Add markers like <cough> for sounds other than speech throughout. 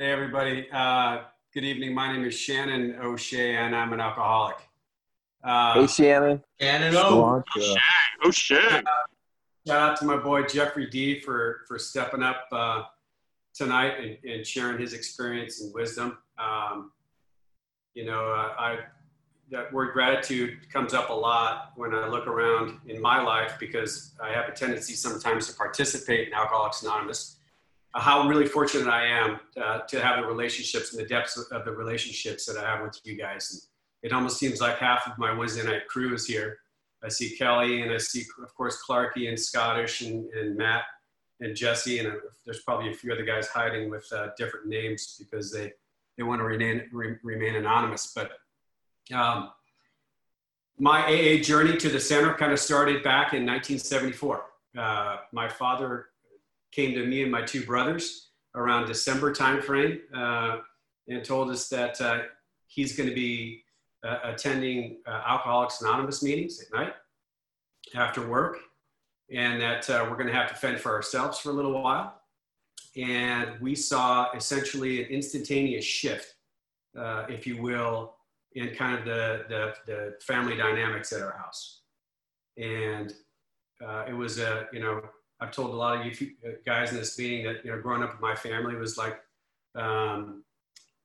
Hey, everybody. Uh, good evening. My name is Shannon O'Shea, and I'm an alcoholic. Uh, hey, Shannon. Shannon O. O'Shea. O'Shea. Shout out to my boy Jeffrey D for for stepping up uh, tonight and, and, sharing his experience and wisdom. Um, you know, uh, I that word gratitude comes up a lot when I look around in my life because I have a tendency sometimes to participate in Alcoholics Anonymous uh, how really fortunate I am uh, to have the relationships and the depths of the relationships that I have with you guys. And it almost seems like half of my Wednesday night crew is here. I see Kelly and I see, of course, Clarky and Scottish and, and Matt and Jesse. And uh, there's probably a few other guys hiding with uh, different names because they, they want to remain, re, remain anonymous. But um, my AA journey to the center kind of started back in 1974. Uh, my father came to me and my two brothers around December timeframe uh, and told us that uh, he's going to be uh, attending uh, Alcoholics Anonymous meetings at night after work, and that uh, we're going to have to fend for ourselves for a little while. And we saw essentially an instantaneous shift, uh, if you will, in kind of the, the, the family dynamics at our house. And it was a, you know, I've told a lot of you uh, guys in this meeting that, you know, growing up with my family was like, um,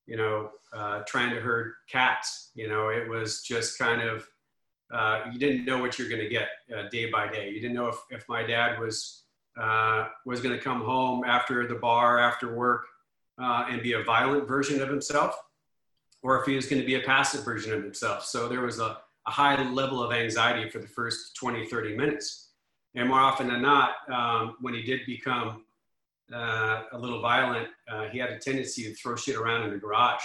you know, uh, trying to herd cats. You know, it was just kind of, uh, you didn't know what you're going to get uh, day by day. You didn't know if, if my dad was, uh, was going to come home after the bar, after work, uh, and be a violent version of himself, or if he was going to be a passive version of himself. So there was a, a high level of anxiety for the first 20, 30 minutes. And more often than not, um, when he did become uh, a little violent, uh, he had a tendency to throw shit around in the garage.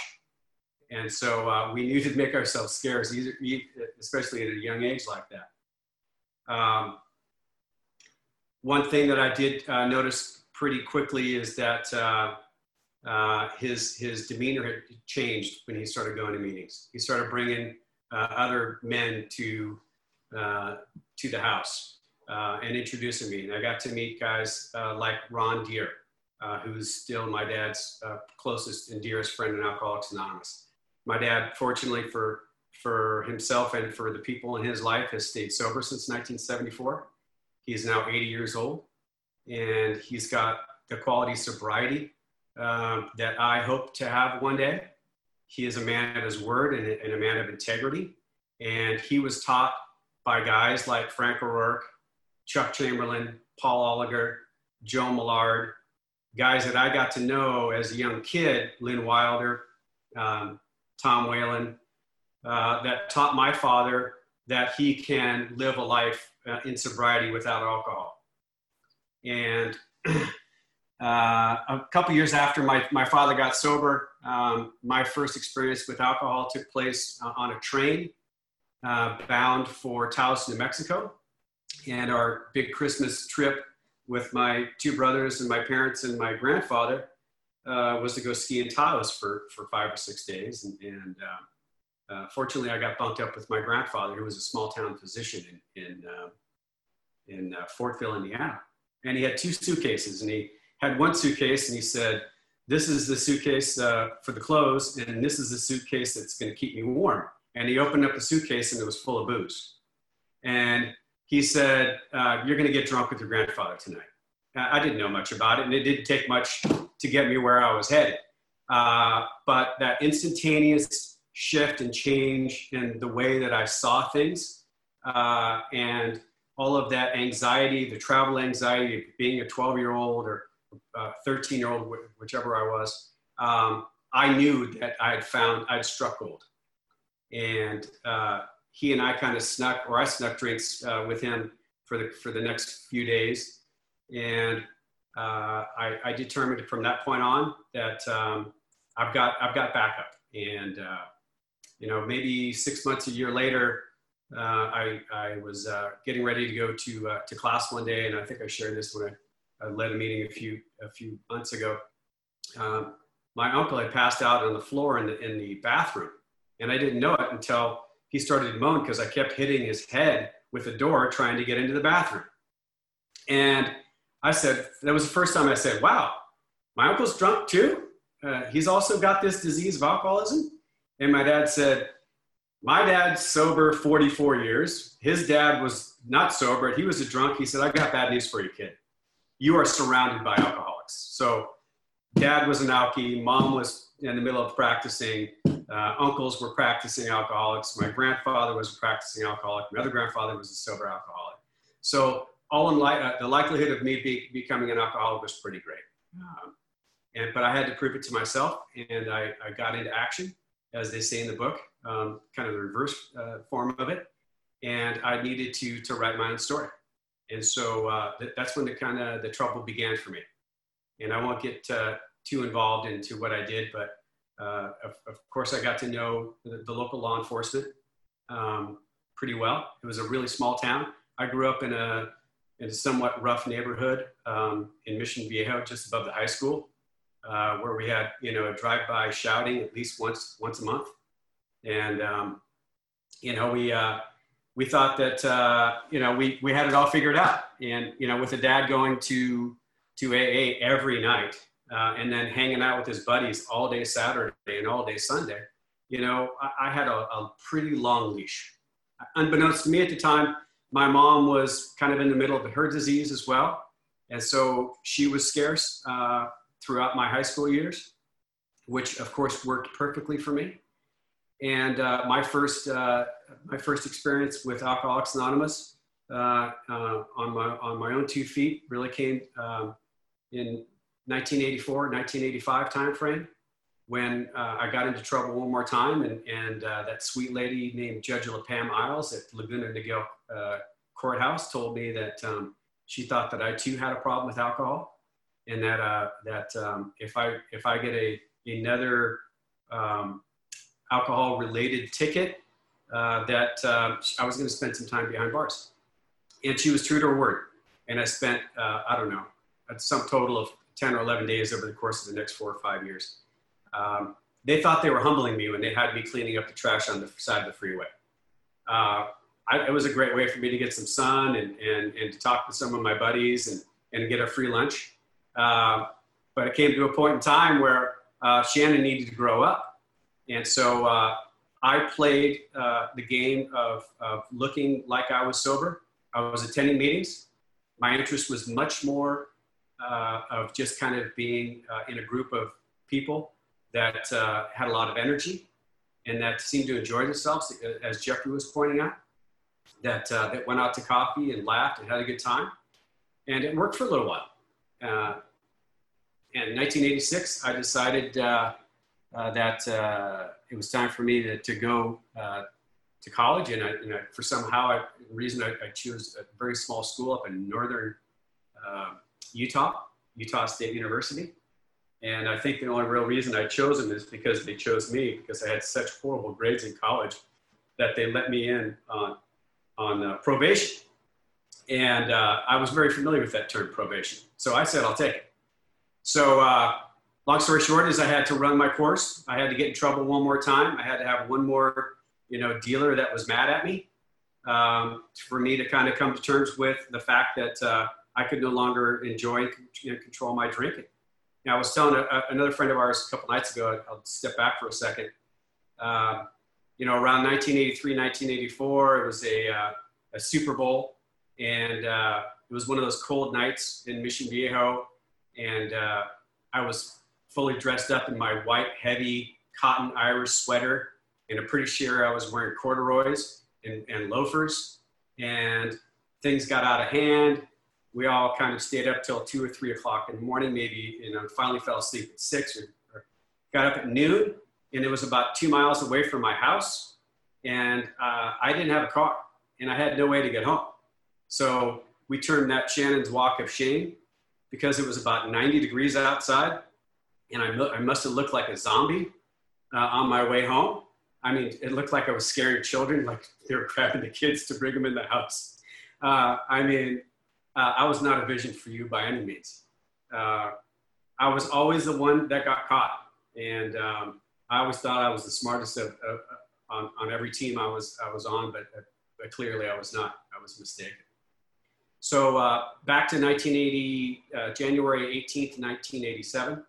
And so uh, we needed to make ourselves scarce, especially at a young age like that. Um, one thing that I did uh, notice pretty quickly is that uh, uh, his, his demeanor had changed when he started going to meetings. He started bringing other men to, to the house uh, and introducing me. And I got to meet guys uh, like Ron Deer, uh, who's still my dad's uh, closest and dearest friend in Alcoholics Anonymous. My dad, fortunately for, for himself and for the people in his life, has stayed sober since 1974. He is now 80 years old, and he's got the quality sobriety um, that I hope to have one day. He is a man of his word and and a man of integrity. And he was taught by guys like Frank O'Rourke, Chuck Chamberlain, Paul Oliger, Joe Millard, guys that I got to know as a young kid, Lynn Wilder, um, Tom Whalen, uh, that taught my father that he can live a life uh, in sobriety without alcohol. And <clears throat> uh, a couple years after my, my father got sober, um, my first experience with alcohol took place uh, on a train uh, bound for Taos, New Mexico and our big Christmas trip with my two brothers and my parents and my grandfather uh, was to go ski in Taos for, for five or six days. And, and uh, uh, fortunately, I got bunked up with my grandfather, who was a small town physician in, in, um, in uh, Fortville, Indiana. And he had two suitcases, and he had one suitcase, and he said, This is the suitcase uh, for the clothes, and this is the suitcase that's going to keep me warm. And he opened up the suitcase, and it was full of booze. And he said, uh, You're going to get drunk with your grandfather tonight. I didn't know much about it, and it didn't take much to get me where I was headed. Uh, but that instantaneous shift and change in the way that I saw things, uh, and all of that anxiety, the travel anxiety of being a 12 year old or 13 year old, whichever I was, um, I knew that I had found, I'd struck gold. And uh, he and I kind of snuck, or I snuck drinks uh, with him for the for the next few days, and uh, I, I, determined from that point on that um, I've got I've got backup, and uh, you know maybe six months a year later, uh, I I was uh, getting ready to go to uh, to class one day, and I think I shared this when I, I led a meeting a few a few months ago. Um, my uncle had passed out on the floor in the in the bathroom, and I didn't know it until he started to moan because I kept hitting his head with the door trying to get into the bathroom. And I said, that was the first time I said, wow, my uncle's drunk too? uh, he's also got this disease of alcoholism. And my dad said, my dad's sober 44 years. His dad was not sober. He was a drunk. He said, I've got bad news for you, kid. You are surrounded by alcoholics. So dad was an alkie. Mom was in the middle of practicing. Uh, uncles were practicing alcoholics. My grandfather was a practicing alcoholic. My other grandfather was a sober alcoholic. So all in uh, the likelihood of me be, becoming an alcoholic was pretty great. Um, and, but I had to prove it to myself and I, I got into action as they say in the book, um, kind of the reverse uh, form of it. And I needed to, to write my own story. And so uh, th- that's when the kind of the trouble began for me. And I won't get uh, too involved into what I did, but uh, of, of, course I got to know the, the local law enforcement um, pretty well. It was a really small town. I grew up in a, in a somewhat rough neighborhood um, in Mission Viejo, just above the high school uh, where we had you know a drive-by shouting at least once once a month, and um, you know we uh, we thought that uh, you know we we had it all figured out, and you know with a dad going to to AA every night uh, and then hanging out with his buddies all day Saturday and all day Sunday, you know I, I had a, a pretty long leash. Unbeknownst to me at the time, my mom was kind of in the middle of her disease as well. And so she was scarce. Uh, throughout my high school years, which of course worked perfectly for me. And uh, my first uh, my first experience with Alcoholics Anonymous uh, uh on my on my own two feet really came um, in 1984 1985 timeframe when uh, I got into trouble one more time and and uh, that sweet lady named Judge LaPam Isles at Laguna Niguel courthouse told me that um, she thought that I too had a problem with alcohol and that uh, that um, if I if I get a another um, alcohol related ticket, uh, that uh, I was going to spend some time behind bars. And she was true to her word. And I spent uh, I don't know some total of ten or eleven days over the course of the next four or five years. Um, they thought they were humbling me when they had me cleaning up the trash on the side of the freeway. Uh, I, it was a great way for me to get some sun and, and, and to talk to some of my buddies and, and get a free lunch. Uh, but it came to a point in time where uh, Shannon needed to grow up. And so uh, I played uh, the game of, of looking like I was sober. I was attending meetings. My interest was much more uh, of just kind of being in a group of people that had a lot of energy and that seemed to enjoy themselves, as Jeffrey was pointing out, that, that went out to coffee and laughed and had a good time. And it worked for a little while. Uh, in 1986, I decided uh, uh, that uh, it was time for me to, to go uh, to college. And, I, and I, for somehow, I, reason I, I, chose a very small school up in northern uh, Utah, Utah State University. And I think the only real reason I chose them is because they chose me because I had such horrible grades in college that they let me in on, on probation. And I was very familiar with that term probation. So I said, I'll take it. So, uh, long story short is I had to run my course. I had to get in trouble one more time. I had to have one more, you know, dealer that was mad at me um, for me to kind of come to terms with the fact that uh, I could no longer enjoy and you know, control my drinking. Now, I was telling a, another friend of ours a couple nights ago, I'll step back for a second. Uh, you know, around 1983, 1984, it was a, uh, a Super Bowl and uh, it was one of those cold nights in Mission Viejo, and uh, I was fully dressed up in my white, heavy cotton Irish sweater, and I'm pretty sure I was wearing corduroys and, and loafers, and things got out of hand. We all kind of stayed up till two or three o'clock in the morning, maybe, you know, finally fell asleep at six or, or got up at noon, and it was about two miles away from my house, and uh, I didn't have a car, and I had no way to get home. So we turned that Shannon's Walk of Shame because it was about 90 degrees outside and I, I must have looked like a zombie uh, on my way home. I mean, it looked like I was scaring children, like they were grabbing the kids to bring them in the house. Uh, I mean, uh, I was not a vision for you by any means. Uh, I was always the one that got caught. And um, I always thought I was the smartest of, on, on every team I was, I was on, but, but clearly I was not. I was mistaken. So uh, back to 1980, uh, January 18th, 1987,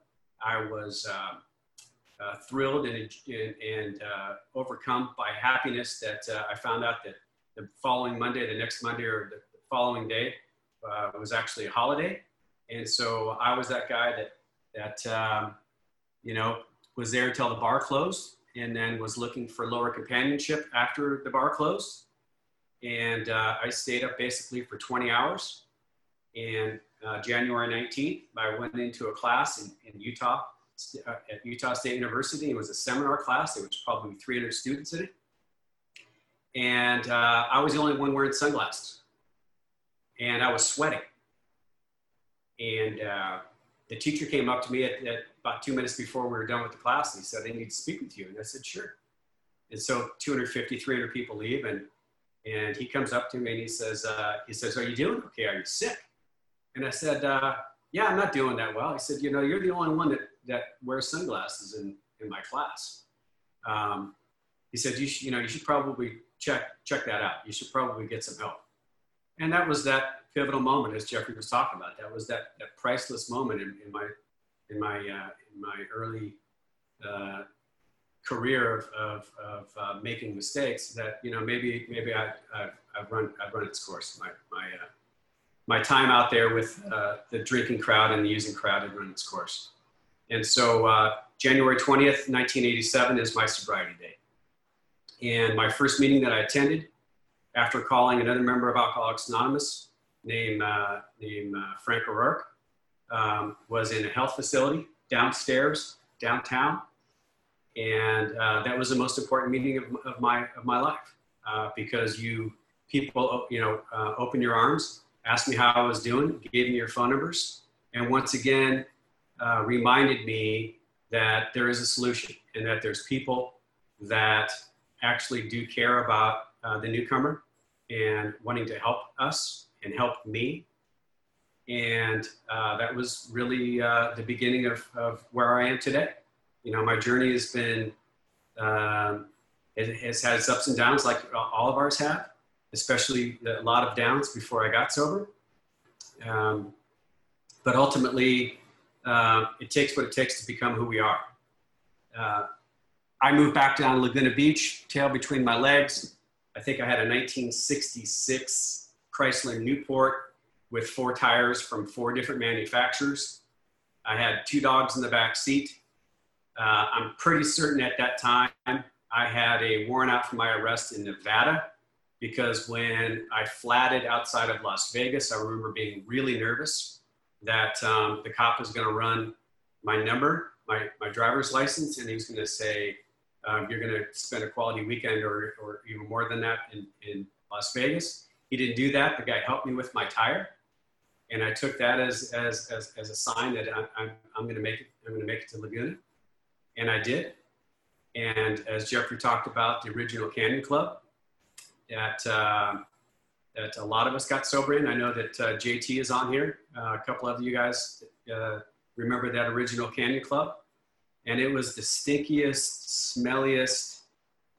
I was uh, uh, thrilled and, and, and uh, overcome by happiness that uh, I found out that the following Monday, the next Monday, or the following day uh, it was actually a holiday. And so I was that guy that, that um, you know, was there until the bar closed and then was looking for lower companionship after the bar closed. And uh, I stayed up basically for 20 hours. And uh, January 19th, I went into a class in, in Utah uh, at Utah State University. It was a seminar class. There was probably 300 students in it. And uh, I was the only one wearing sunglasses. And I was sweating. And uh, the teacher came up to me at, at, about two minutes before we were done with the class and he said, I need to speak with you. And I said, sure. And so 250, 300 people leave and, and he comes up to me and he says, uh, he says, are you doing okay? Are you sick? And I said, uh, yeah, I'm not doing that well. He said, you know, you're the only one that, that wears sunglasses in, in my class. Um, he said, you, should, you know, you should probably check, check that out. You should probably get some help. And that was that pivotal moment, as Jeffrey was talking about. That was that, that priceless moment in, in my, in my, uh, in my early uh, career of, of, of uh, making mistakes that, you know, maybe, maybe I, I've, I've, run, I've run its course. My, my, uh, my time out there with uh, the drinking crowd and the using crowd had run its course. And so uh, January 20th, 1987 is my sobriety day. And my first meeting that I attended after calling another member of Alcoholics Anonymous named, uh, named uh, Frank O'Rourke um, was in a health facility downstairs, downtown. And uh, that was the most important meeting of, of my, of my life uh, because you people, you know, open your arms asked me how I was doing, gave me your phone numbers, and once again uh, reminded me that there is a solution and that there's people that actually do care about uh, the newcomer and wanting to help us and help me. And uh, that was really uh, the beginning of, of where I am today. You know, my journey has been, um, it has had its ups and downs like all of ours have especially a lot of downs before I got sober. Um, but ultimately, uh, it takes what it takes to become who we are. Uh, I moved back down to Laguna Beach, tail between my legs. I think I had a 1966 Chrysler Newport with four tires from four different manufacturers. I had two dogs in the back seat. Uh, I'm pretty certain at that time I had a warrant out for my arrest in Nevada because when I flatted outside of Las Vegas, I remember being really nervous that um, the cop was going to run my number, my, my driver's license, and he was going to say, um, You're going to spend a quality weekend or, or even more than that in, in Las Vegas. He didn't do that. The guy helped me with my tire. And I took that as, as, as, as a sign that I'm, I'm, I'm going to make it, I'm going to make it to Laguna. And I did. And as Jeffrey talked about, the original Canyon Club, that uh, that a lot of us got sober in. I know that uh, JT is on here. Uh, a couple of you guys uh, remember that original Canyon Club, and it was the stinkiest, smelliest,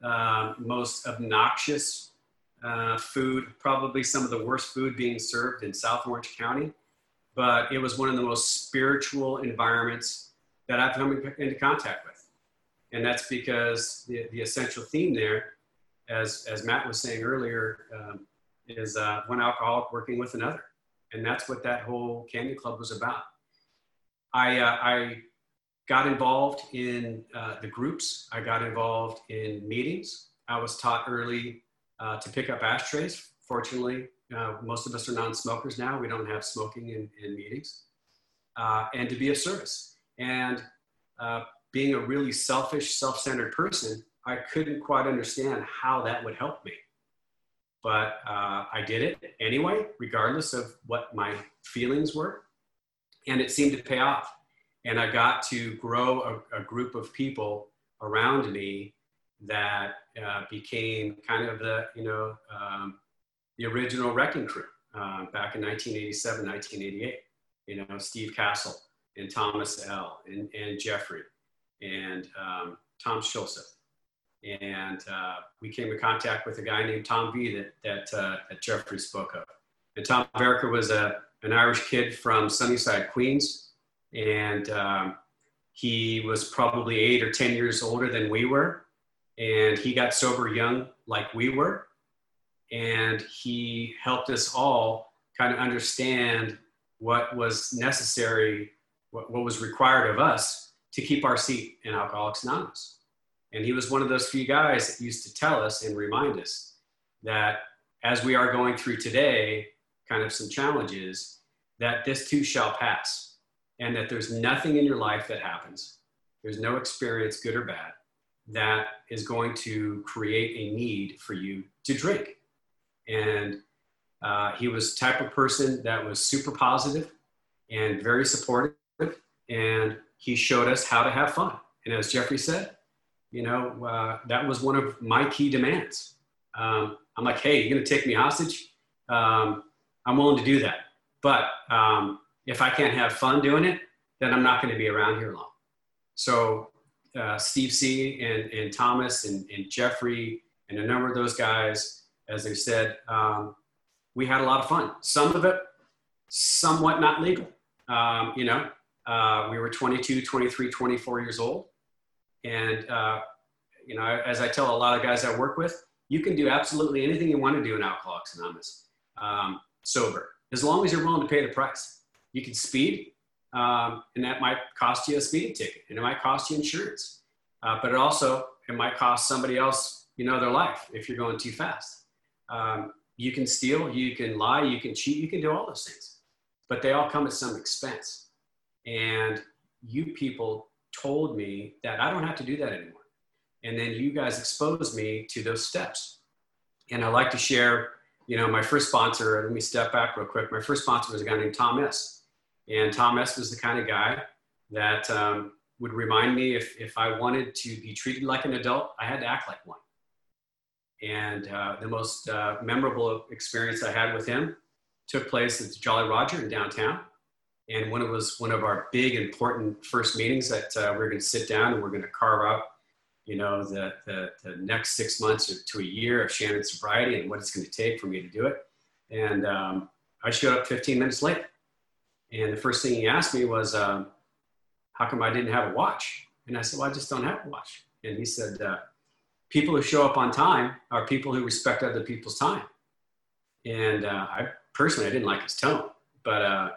uh, most obnoxious uh, food. Probably some of the worst food being served in South Orange County, but it was one of the most spiritual environments that I've come into contact with, and that's because the, the essential theme there as, as Matt was saying earlier, um, is uh, one alcoholic working with another. And that's what that whole Canyon Club was about. I, uh, I got involved in uh, the groups. I got involved in meetings. I was taught early uh, to pick up ashtrays. Fortunately, uh, most of us are non-smokers now. We don't have smoking in, in meetings. Uh, and to be of service. And being a really selfish, self-centered person, I couldn't quite understand how that would help me. But uh, I did it anyway, regardless of what my feelings were. And it seemed to pay off. And I got to grow a, a group of people around me that uh, became kind of the, you know, um, the original Wrecking Crew uh, back in 1987, 1988. You know, Steve Castle and Thomas L. and, and Jeffrey and um, Tom Schulze and uh, we came in contact with a guy named Tom V that that, uh, that Jeffrey spoke of. And Tom Verica was a an Irish kid from Sunnyside, Queens, and um, he was probably eight or 10 years older than we were. And he got sober young, like we were. And he helped us all kind of understand what was necessary, what, what was required of us to keep our seat in Alcoholics Anonymous. And he was one of those few guys that used to tell us and remind us that as we are going through today, kind of some challenges, that this too shall pass. And that there's nothing in your life that happens, there's no experience, good or bad, that is going to create a need for you to drink. And uh, he was type of person that was super positive and very supportive. And he showed us how to have fun. And as Jeffrey said, you know, uh, that was one of my key demands. Um, I'm like, hey, you're going to take me hostage? Um, I'm willing to do that. But um, if I can't have fun doing it, then I'm not going to be around here long. So uh, Steve C and, and Thomas and, and, Jeffrey and a number of those guys, as they said, um, we had a lot of fun. Some of it somewhat not legal. Um, you know, uh, we were 22, 23, 24 years old. And, uh, you know, as I tell a lot of guys I work with, you can do absolutely anything you want to do in Alcoholics Anonymous, um, sober, as long as you're willing to pay the price. You can speed, um, and that might cost you a speeding ticket, and it might cost you insurance. Uh, but it also it might cost somebody else, you know, their life if you're going too fast. Um, you can steal, you can lie, you can cheat, you can do all those things, but they all come at some expense. And you people told me that I don't have to do that anymore. And then you guys exposed me to those steps. And I like to share, you know, my first sponsor, let me step back real quick. My first sponsor was a guy named Tom S. And Tom S was the kind of guy that um, would remind me if, if I wanted to be treated like an adult, I had to act like one. And uh, the most uh, memorable experience I had with him took place at Jolly Roger in downtown. And when it was one of our big important first meetings that uh, we're going to sit down and we're going to carve out, you know, the, the, the, next six months to a year of Shannon's sobriety and what it's going to take for me to do it. And um, I showed up 15 minutes late. And the first thing he asked me was, um, how come I didn't have a watch? And I said, well, I just don't have a watch. And he said, uh, people who show up on time are people who respect other people's time. And uh, I personally, I didn't like his tone, but uh,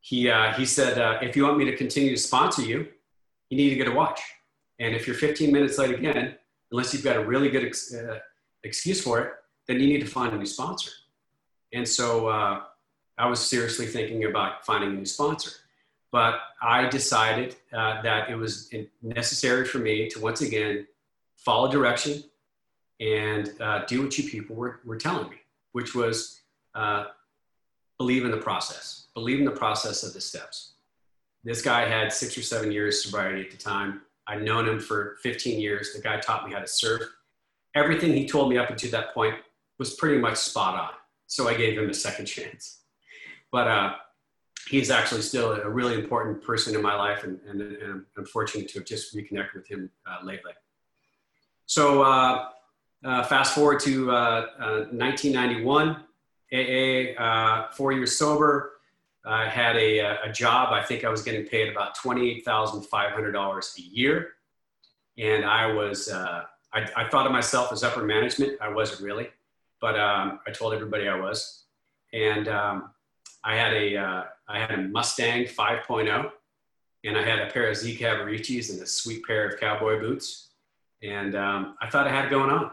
he, uh, he said, uh, if you want me to continue to sponsor you, you need to get a watch. And if you're 15 minutes late again, unless you've got a really good ex- uh, excuse for it, then you need to find a new sponsor. And so I was seriously thinking about finding a new sponsor. But I decided uh, that it was necessary for me to once again follow direction and uh, do what you people were, were telling me, which was uh, believe in the process, believe in the process of the steps. This guy had six or seven years sobriety at the time. I'd known him for 15 years. The guy taught me how to surf. Everything he told me up until that point was pretty much spot on. So I gave him a second chance but uh, he's actually still a really important person in my life, and, and, and I'm fortunate to have just reconnected with him uh, lately. So uh, uh fast forward to 1991, uh, AA, uh, four years sober. I had a, a job. I think I was getting paid about $28,500 a year. And I was, I, I, thought of myself as upper management. I wasn't really, but um, I told everybody I was. And um, I had a uh, I had a Mustang 5.0, and I had a pair of Z Cavariccis and a sweet pair of cowboy boots, and um, I thought I had going on.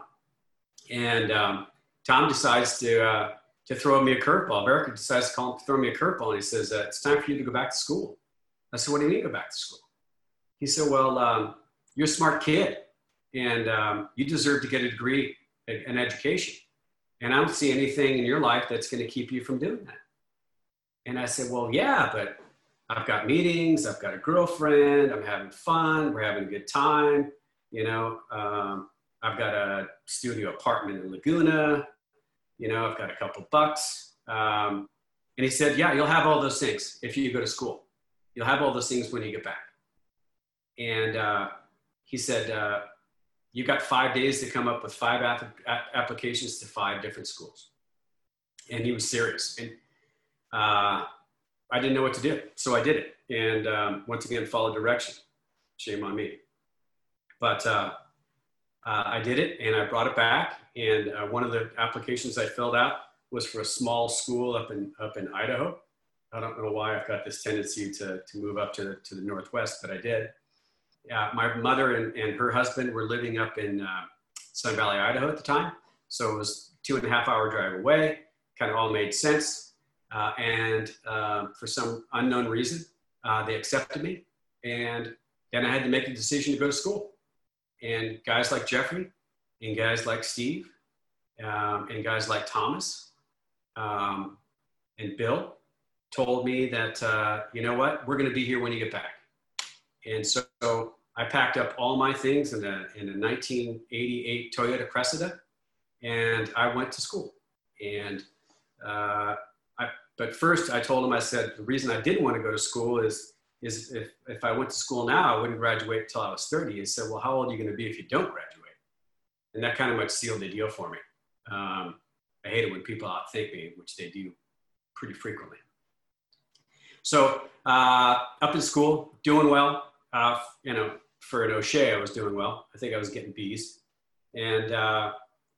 And um, Tom decides to uh, to throw me a curveball. Verica decides to call throw me a curveball, and he says, uh, "It's time for you to go back to school." I said, "What do you mean go back to school?" He said, "Well, um, you're a smart kid, and um, you deserve to get a degree, an education, and I don't see anything in your life that's going to keep you from doing that." And I said, well, yeah, but I've got meetings, I've got a girlfriend, I'm having fun, we're having a good time. You know, um, I've got a studio apartment in Laguna. You know, I've got a couple bucks. Um, and he said, yeah, you'll have all those things if you go to school. You'll have all those things when you get back. And uh, he said, uh, you got five days to come up with five applications to five different schools. And he was serious. And uh, I didn't know what to do. So I did it. And um, once again, followed direction. shame on me. But uh, uh, I did it and I brought it back. And uh, one of the applications I filled out was for a small school up in, up in Idaho. I don't know why I've got this tendency to, to move up to the, to the Northwest, but I did. Yeah, my mother and, and her husband were living up in uh, Sun Valley, Idaho at the time. So it was two and a half hour drive away, kind of all made sense. Uh, and uh, for some unknown reason, uh, they accepted me. And then I had to make a decision to go to school. And guys like Jeffrey and guys like Steve um, and guys like Thomas um, and Bill told me that, uh, you know what, we're going to be here when you get back. And so, so I packed up all my things in a, in a 1988 Toyota Cressida and I went to school. And uh, but first I told him, I said, the reason I didn't want to go to school is, is if, if I went to school now, I wouldn't graduate until I was 30. He said, well, how old are you going to be if you don't graduate? And that kind of much sealed the deal for me. Um, I hate it when people outthink me, which they do pretty frequently. So uh, up in school, doing well. Uh, you know, for an O'Shea, I was doing well. I think I was getting B's. And uh,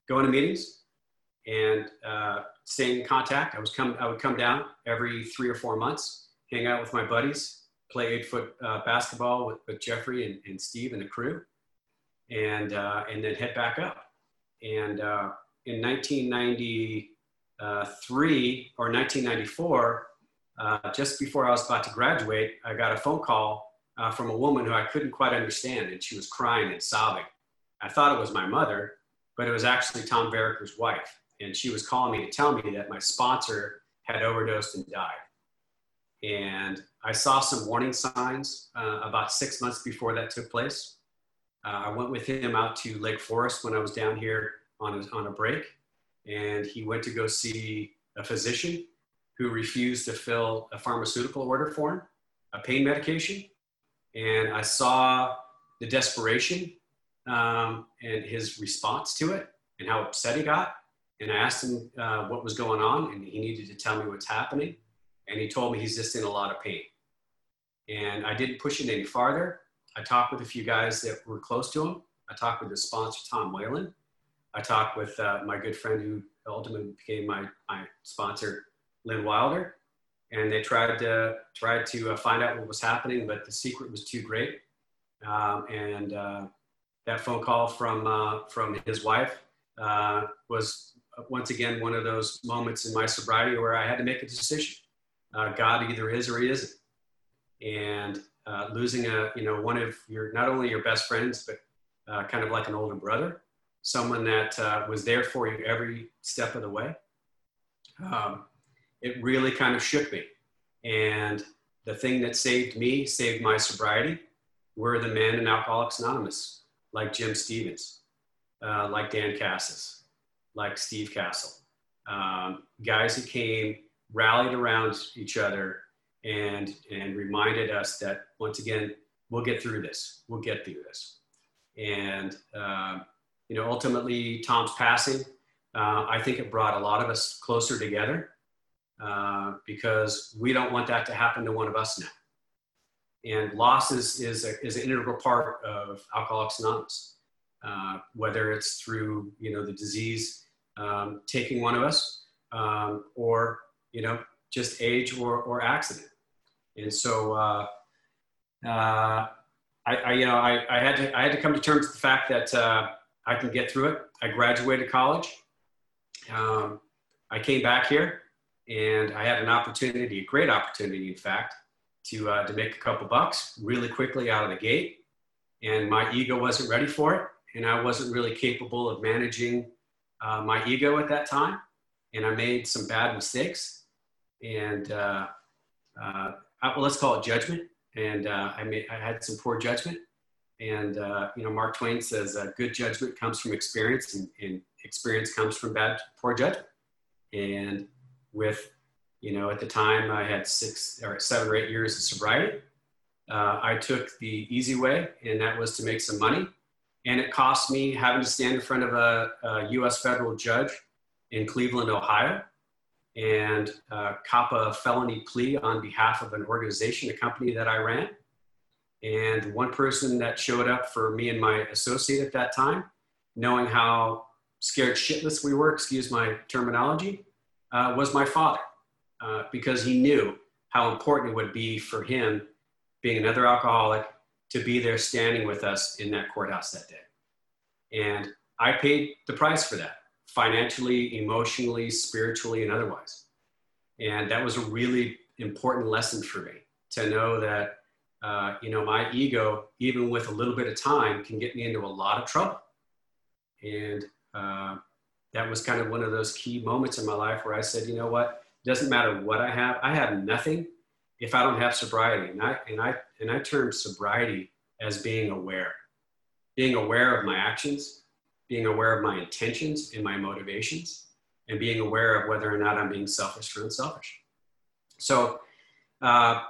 going to meetings and uh, staying in contact. I was come, I would come down every three or four months, hang out with my buddies, play eight foot uh, basketball with, with Jeffrey and, and, Steve and the crew, and uh, and then head back up. And uh, in 1993 or 1994, uh, just before I was about to graduate, I got a phone call uh, from a woman who I couldn't quite understand, and she was crying and sobbing. I thought it was my mother, but it was actually Tom Verica's wife. And she was calling me to tell me that my sponsor had overdosed and died. And I saw some warning signs uh, about six months before that took place. Uh, I went with him out to Lake Forest when I was down here on a, on a break. And he went to go see a physician who refused to fill a pharmaceutical order for him, a pain medication. And I saw the desperation um, and his response to it and how upset he got. And I asked him uh, what was going on, and he needed to tell me what's happening. And he told me he's just in a lot of pain. And I didn't push it any farther. I talked with a few guys that were close to him. I talked with the sponsor, Tom Whalen. I talked with uh, my good friend who ultimately became my, my sponsor, Lynn Wilder. And they tried to, tried to uh, find out what was happening, but the secret was too great. Um, and uh, that phone call from uh, from his wife uh, was once again one of those moments in my sobriety where I had to make a decision. Uh, God either is or he isn't, and uh, losing a you know one of your not only your best friends but uh, kind of like an older brother, someone that uh, was there for you every step of the way. Um, it really kind of shook me, and the thing that saved me, saved my sobriety, were the men in Alcoholics Anonymous like Jim Stevens, uh, like Dan Cassis, like Steve Castle. Um, guys who came, rallied around each other, and, and reminded us that, once again, we'll get through this. We'll get through this. And, uh, you know, ultimately, Tom's passing, uh, I think it brought a lot of us closer together uh, because we don't want that to happen to one of us now and loss is, is, a, is an integral part of Alcoholics Anonymous, uh, whether it's through, you know, the disease um, taking one of us um, or, you know, just age or, or accident. And so uh, uh, I, I, you know, I, I, had to, I had to come to terms with the fact that uh, I can get through it. I graduated college. Um, I came back here and I had an opportunity, a great opportunity, in fact, to, uh, to make a couple bucks really quickly out of the gate. And my ego wasn't ready for it. And I wasn't really capable of managing uh, my ego at that time. And I made some bad mistakes. And uh, uh let's call it judgment. And uh, I, made, I had some poor judgment. And, uh, you know, Mark Twain says good judgment comes from experience and, and experience comes from bad, poor judgment. And with you know, at the time I had six or seven or eight years of sobriety. Uh, I took the easy way, and that was to make some money. And it cost me having to stand in front of a, a U.S. federal judge in Cleveland, Ohio, and uh, cop a felony plea on behalf of an organization, a company that I ran. And one person that showed up for me and my associate at that time, knowing how scared shitless we were, excuse my terminology, uh, was my father, uh, because he knew how important it would be for him, being another alcoholic, to be there standing with us in that courthouse that day. And I paid the price for that financially, emotionally, spiritually, and otherwise. And that was a really important lesson for me to know that, uh, you know, my ego, even with a little bit of time, can get me into a lot of trouble. And uh, that was kind of one of those key moments in my life where I said, you know what, it doesn't matter what I have, I have nothing if I don't have sobriety. And I, and I, and I term sobriety as being aware, being aware of my actions, being aware of my intentions and my motivations, and being aware of whether or not I'm being selfish or unselfish. So, uh,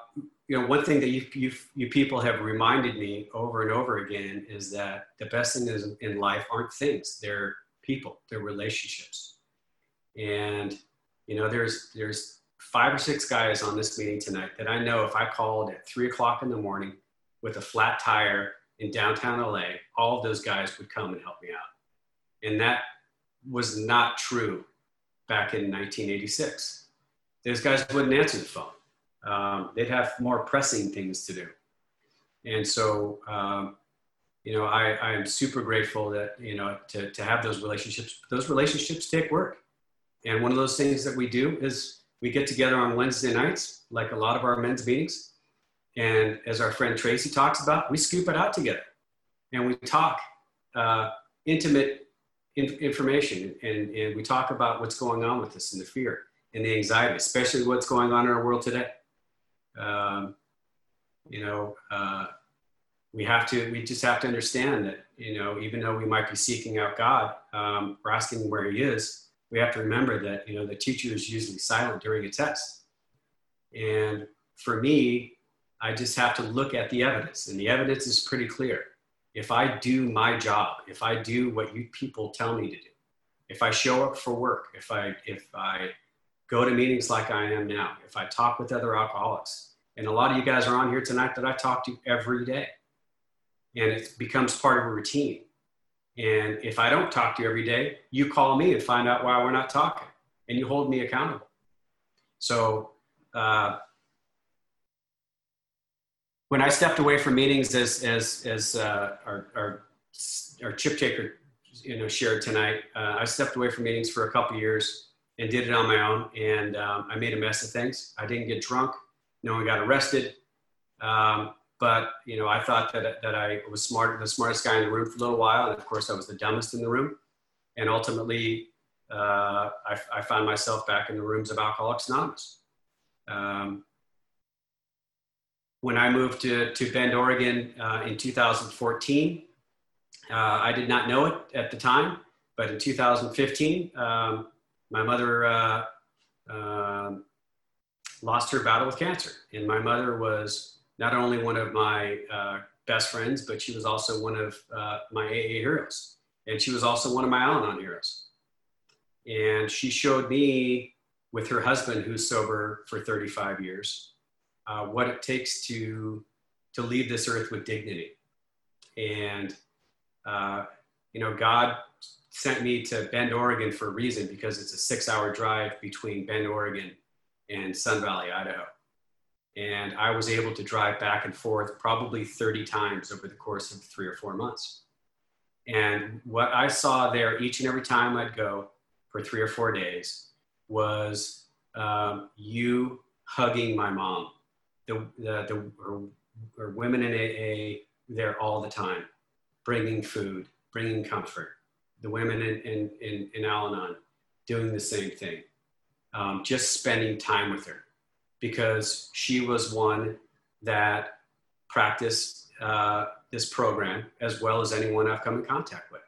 you know, one thing that you, you, you people have reminded me over and over again is that the best thing is in life aren't things, they're people, they're relationships. And, you know, there's, there's five or six guys on this meeting tonight that I know if I called at three o'clock in the morning with a flat tire in downtown LA, all of those guys would come and help me out. And that was not true back in 1986. Those guys wouldn't answer the phone. Um, they'd have more pressing things to do. And so, um, you know, I, I am super grateful that, you know, to, to have those relationships. Those relationships take work. And one of those things that we do is we get together on Wednesday nights, like a lot of our men's meetings. And as our friend Tracy talks about, we scoop it out together and we talk uh, intimate information and, and we talk about what's going on with us and the fear and the anxiety, especially what's going on in our world today. Um, you know, uh, we have to, we just have to understand that, you know, even though we might be seeking out God um, or asking where he is, we have to remember that, you know, the teacher is usually silent during a test. And for me, I just have to look at the evidence and the evidence is pretty clear if I do my job, if I do what you people tell me to do, if I show up for work, if I if I go to meetings like I am now, if I talk with other alcoholics, and a lot of you guys are on here tonight that I talk to every day, and it becomes part of a routine. And if I don't talk to you every day, you call me and find out why we're not talking, and you hold me accountable. So uh, when I stepped away from meetings, as as as uh, our, our our chip taker, you know, shared tonight, uh, I stepped away from meetings for a couple years and did it on my own, and um, I made a mess of things. I didn't get drunk. No one got arrested. Um, but you know, I thought that that I was smart, the smartest guy in the room for a little while, and of course, I was the dumbest in the room. And ultimately, uh, I, I, found myself back in the rooms of Alcoholics Anonymous. Um, when I moved to, to Bend, Oregon uh, in 2014. Uh, I did not know it at the time, but in 2015, um, my mother uh, um, lost her battle with cancer. And my mother was not only one of my uh, best friends, but she was also one of uh, my AA heroes. And she was also one of my Al Anon heroes. And she showed me with her husband, who's sober for 35 years, uh, what it takes to to leave this earth with dignity. And uh, you know, God sent me to Bend, Oregon for a reason because it's a six-hour drive between Bend, Oregon, and Sun Valley, Idaho. And I was able to drive back and forth probably 30 times over the course of three or four months. And what I saw there each and every time I'd go for three or four days was um, you hugging my mom the, the, the or, or women in AA there all the time, bringing food, bringing comfort. The women in, in, in, in Al Anon doing the same thing, um, just spending time with her because she was one that practiced uh, this program as well as anyone I've come in contact with.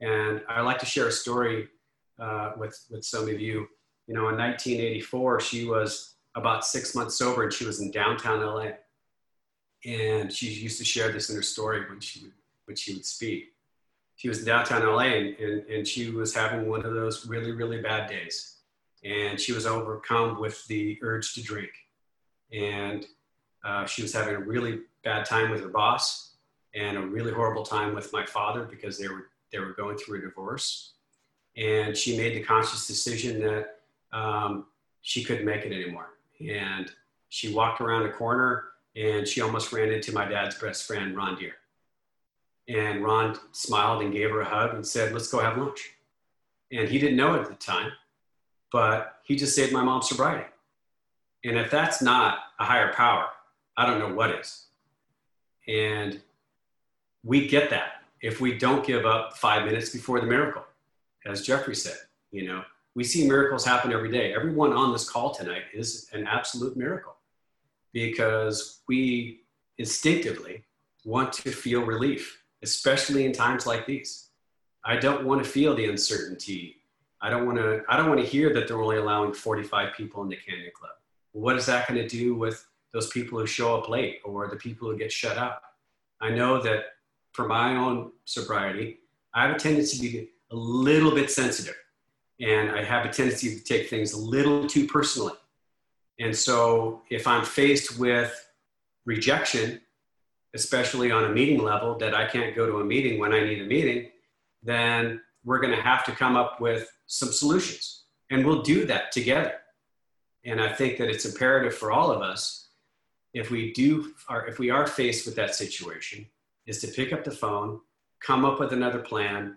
And I like to share a story uh, with, with some of you. You know, in 1984, she was about six months sober and she was in downtown LA. And she used to share this in her story when she would, when she would speak. She was in downtown LA and, and, and she was having one of those really, really bad days. And she was overcome with the urge to drink. And Uh, she was having a really bad time with her boss and a really horrible time with my father because they were they were going through a divorce. And she made the conscious decision that um, she couldn't make it anymore. And she walked around a corner and she almost ran into my dad's best friend, Ron Deere. And Ron smiled and gave her a hug and said, Let's go have lunch. And he didn't know it at the time, but he just saved my mom's sobriety. And if that's not a higher power, I don't know what is. And we get that if we don't give up five minutes before the miracle, as Jeffrey said. You know, we see miracles happen every day. Everyone on this call tonight is an absolute miracle because we instinctively want to feel relief, especially in times like these. I don't want to feel the uncertainty. I don't want to. I don't want to hear that they're only allowing 45 people in the Canyon Club. What is that going to do with those people who show up late or the people who get shut out? I know that for my own sobriety, I have a tendency to be a little bit sensitive, and I have a tendency to take things a little too personally. And so, if I'm faced with rejection, especially on a meeting level, that I can't go to a meeting when I need a meeting, then we're going to have to come up with some solutions. And we'll do that together. And I think that it's imperative for all of us, if we do, or if we are faced with that situation, is to pick up the phone, come up with another plan,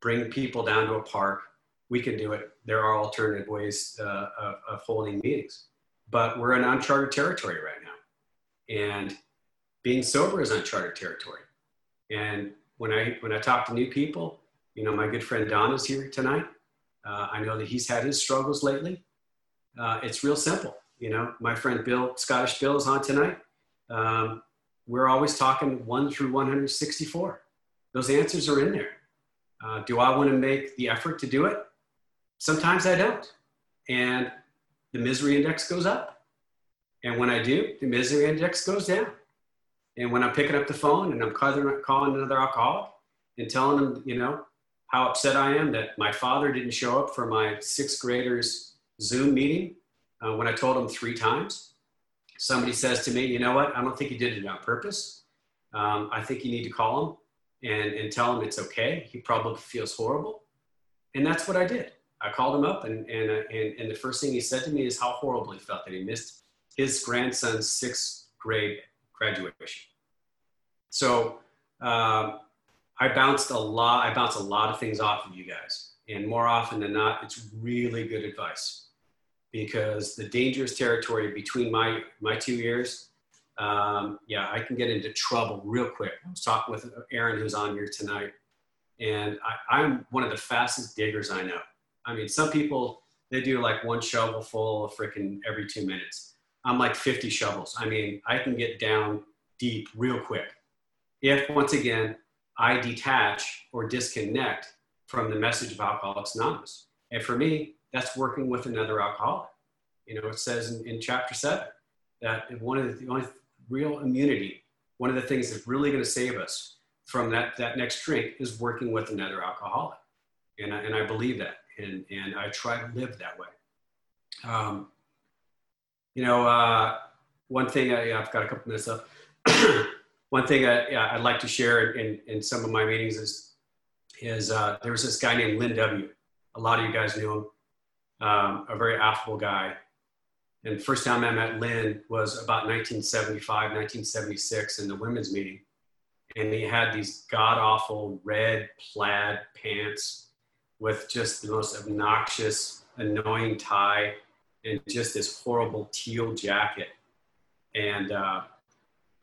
bring people down to a park. We can do it. There are alternative ways uh, of, of holding meetings, but we're in uncharted territory right now. And being sober is uncharted territory. And when I when I talk to new people, you know, my good friend Don is here tonight. Uh, I know that he's had his struggles lately. Uh, it's real simple. You know, my friend Bill, Scottish Bill, is on tonight. Um, we're always talking one through 164. Those answers are in there. Uh, do I want to make the effort to do it? Sometimes I don't. And the misery index goes up. And when I do, the misery index goes down. And when I'm picking up the phone and I'm calling another alcoholic and telling them, you know, how upset I am that my father didn't show up for my sixth graders Zoom meeting uh, when I told him three times. Somebody says to me, you know what? I don't think he did it on purpose. Um, I think you need to call him and, and tell him it's okay. He probably feels horrible. And that's what I did. I called him up, and, and, uh, and, and the first thing he said to me is how horrible he felt that he missed his grandson's sixth grade graduation. So um, I bounced a lot. I bounced a lot of things off of you guys, and more often than not, it's really good advice because the dangerous territory between my my two ears, um, yeah, I can get into trouble real quick. I was talking with Aaron, who's on here tonight, and I, I'm one of the fastest diggers I know. I mean, some people they do like one shovel full of freaking every two minutes. I'm like 50 shovels. I mean, I can get down deep real quick. If once again, I detach or disconnect from the message of Alcoholics Anonymous. And for me, that's working with another alcoholic. You know, it says in, in chapter seven that one of the, the only real immunity, one of the things that's really going to save us from that, that next drink is working with another alcoholic. And I, and I believe that. And, and I try to live that way. Um, you know, uh, one thing I, have got a couple minutes left. <clears throat> one thing I, would like to share in, in some of my meetings is, is uh, there was this guy named Lynn W. A lot of you guys knew him, um, a very affable guy. And first time I met Lynn was about 1975, 1976 in the women's meeting. And he had these god awful red plaid pants with just the most obnoxious, annoying tie and just this horrible teal jacket. And uh,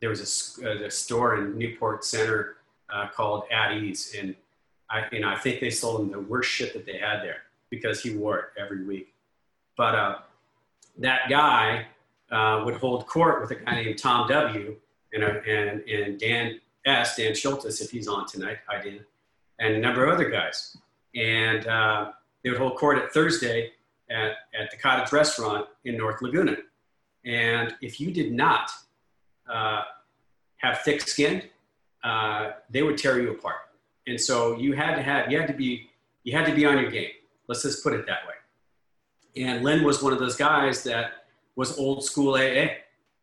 there was a, a, store in Newport Center uh, called At Ease, and I, you know, I think they sold him the worst shit that they had there because he wore it every week. But uh, that guy uh, would hold court with a guy named Tom W. and, uh, and, and Dan S. Dan Schultes, if he's on tonight, I did, and a number of other guys. And uh, they would hold court at Thursday at, at the cottage restaurant in North Laguna. And if you did not uh, have thick skin, uh, they would tear you apart. And so you had to have, you had to be, you had to be on your game. Let's just put it that way. And Lynn was one of those guys that was old school AA,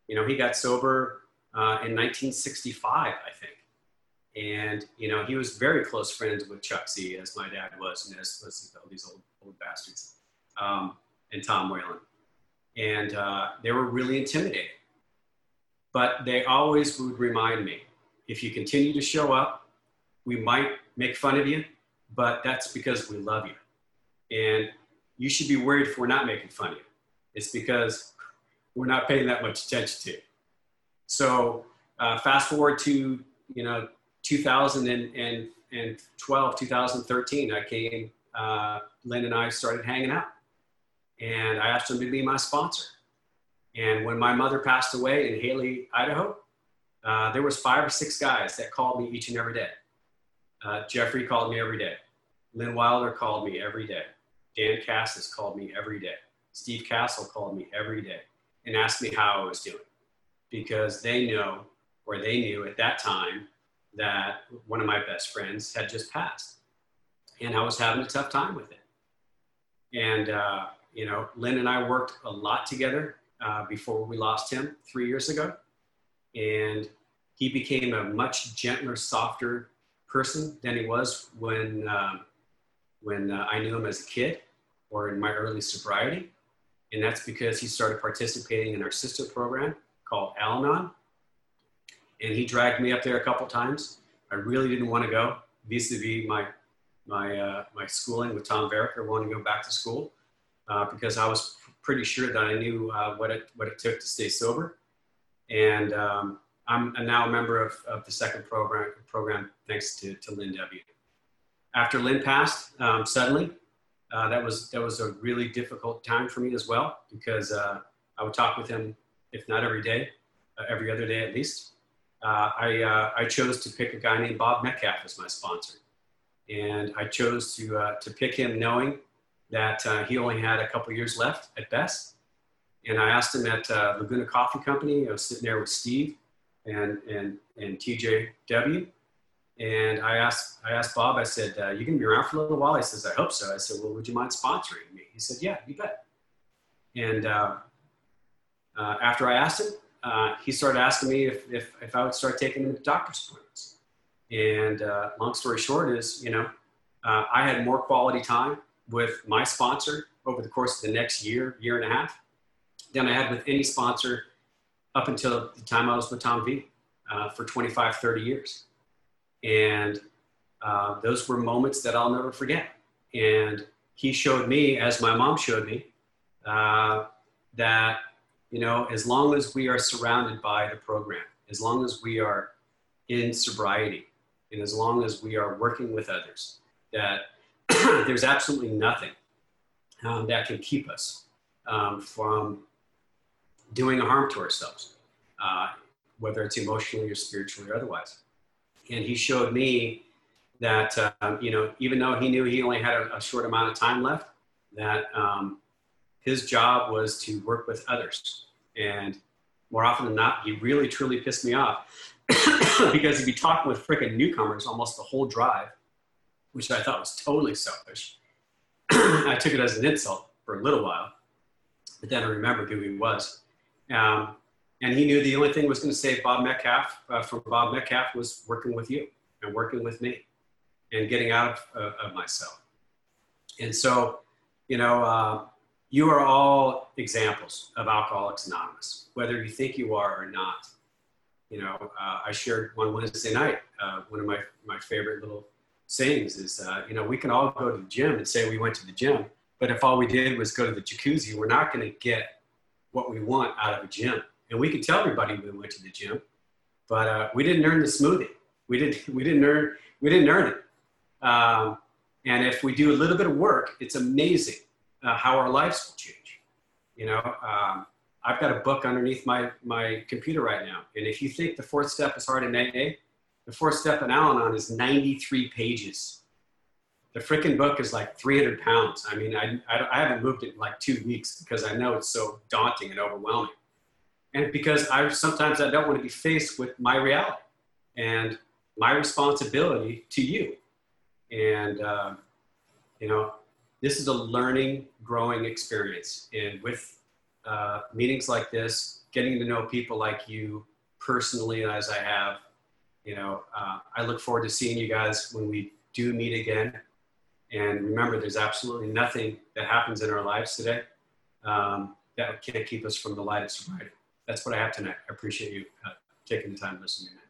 you know, he got sober uh, in 1965, I think. And, you know, he was very close friends with Chuck Z, as my dad was, and as was all these old, old bastards, um, and Tom Whalen. And uh, they were really intimidating. But they always would remind me if you continue to show up, we might make fun of you, but that's because we love you. And you should be worried if we're not making fun of you. It's because we're not paying that much attention to you. So uh, fast forward to, you know, 2012, 2013, I came, uh, Lynn and I started hanging out. And I asked him to be my sponsor. And when my mother passed away in Hailey, Idaho, uh, there was five or six guys that called me each and every day. Uh, Jeffrey called me every day. Lynn Wilder called me every day. Dan Cassis called me every day. Steve Castle called me every day and asked me how I was doing because they know or they knew at that time that one of my best friends had just passed and I was having a tough time with it. And, uh, you know, Lynn and I worked a lot together uh, before we lost him three years ago. And he became a much gentler, softer person than he was when, um, when uh, I knew him as a kid or in my early sobriety. And that's because he started participating in our sister program called Al Anon. And he dragged me up there a couple times. I really didn't want to go vis-a-vis my, my, uh, my schooling with Tom Verica, wanting to go back to school uh, because I was pretty sure that I knew uh, what, it, what it took to stay sober. And um, I'm now a member of, of the second program, program thanks to, to Lynn W. After Lynn passed, um, suddenly, uh, that was that was a really difficult time for me as well because uh, I would talk with him, if not every day, uh, every other day at least. Uh, I uh, I chose to pick a guy named Bob Metcalf as my sponsor, and I chose to to pick him knowing that he only had a couple years left at best. And I asked him at Laguna Coffee Company. I was sitting there with Steve and and and TJW and I asked, I asked Bob, I said, uh, you gonna be around for a little while? He says, I hope so. I said, well, would you mind sponsoring me? He said, yeah, you bet. And uh, uh, after I asked him, uh, he started asking me if, if, if I would start taking him to doctor's appointments. And uh, long story short is, you know, uh, I had more quality time with my sponsor over the course of the next year, year and a half, than I had with any sponsor up until the time I was with Tom V for 25, 30 years. And uh, those were moments that I'll never forget. And he showed me, as my mom showed me, uh, that, you know, as long as we are surrounded by the program, as long as we are in sobriety, and as long as we are working with others, that <coughs> there's absolutely nothing um, that can keep us um, from doing harm to ourselves, uh, whether it's emotionally or spiritually or otherwise. And he showed me that um, you know even though he knew he only had a, a short amount of time left that um, his job was to work with others. And more often than not he really truly pissed me off <coughs> because he'd be talking with freaking newcomers almost the whole drive which i thought was totally selfish <clears throat> i took it as an insult for a little while but then i remembered who he was um, and he knew the only thing was going to save Bob Metcalf uh, from Bob Metcalf was working with you and working with me and getting out of, uh, of myself. And so, you know, uh, you are all examples of Alcoholics Anonymous, whether you think you are or not. You know, uh, I shared one Wednesday night, uh, one of my, my favorite little sayings is, uh, you know, we can all go to the gym and say we went to the gym, but if all we did was go to the jacuzzi, we're not going to get what we want out of a gym and we could tell everybody we went to the gym, but uh, we didn't earn the smoothie. We didn't. <laughs> We didn't earn. We didn't earn it. Um, and if we do a little bit of work, it's amazing uh, how our lives will change. You know, um, I've got a book underneath my my computer right now, and if you think the fourth step is hard in AA, the fourth step in Al-Anon is 93 pages. The freaking book is like 300 pounds. I mean, I, I, I haven't moved it in like two weeks because I know it's so daunting and overwhelming and because I sometimes I don't want to be faced with my reality and my responsibility to you. And uh, you know, this is a learning, growing experience. And with uh, meetings like this, getting to know people like you personally as I have. You know, uh, I look forward to seeing you guys when we do meet again. And remember, there's absolutely nothing that happens in our lives today um, that can't keep us from the light of sobriety. That's what I have tonight. I appreciate you uh, taking the time to listen to me.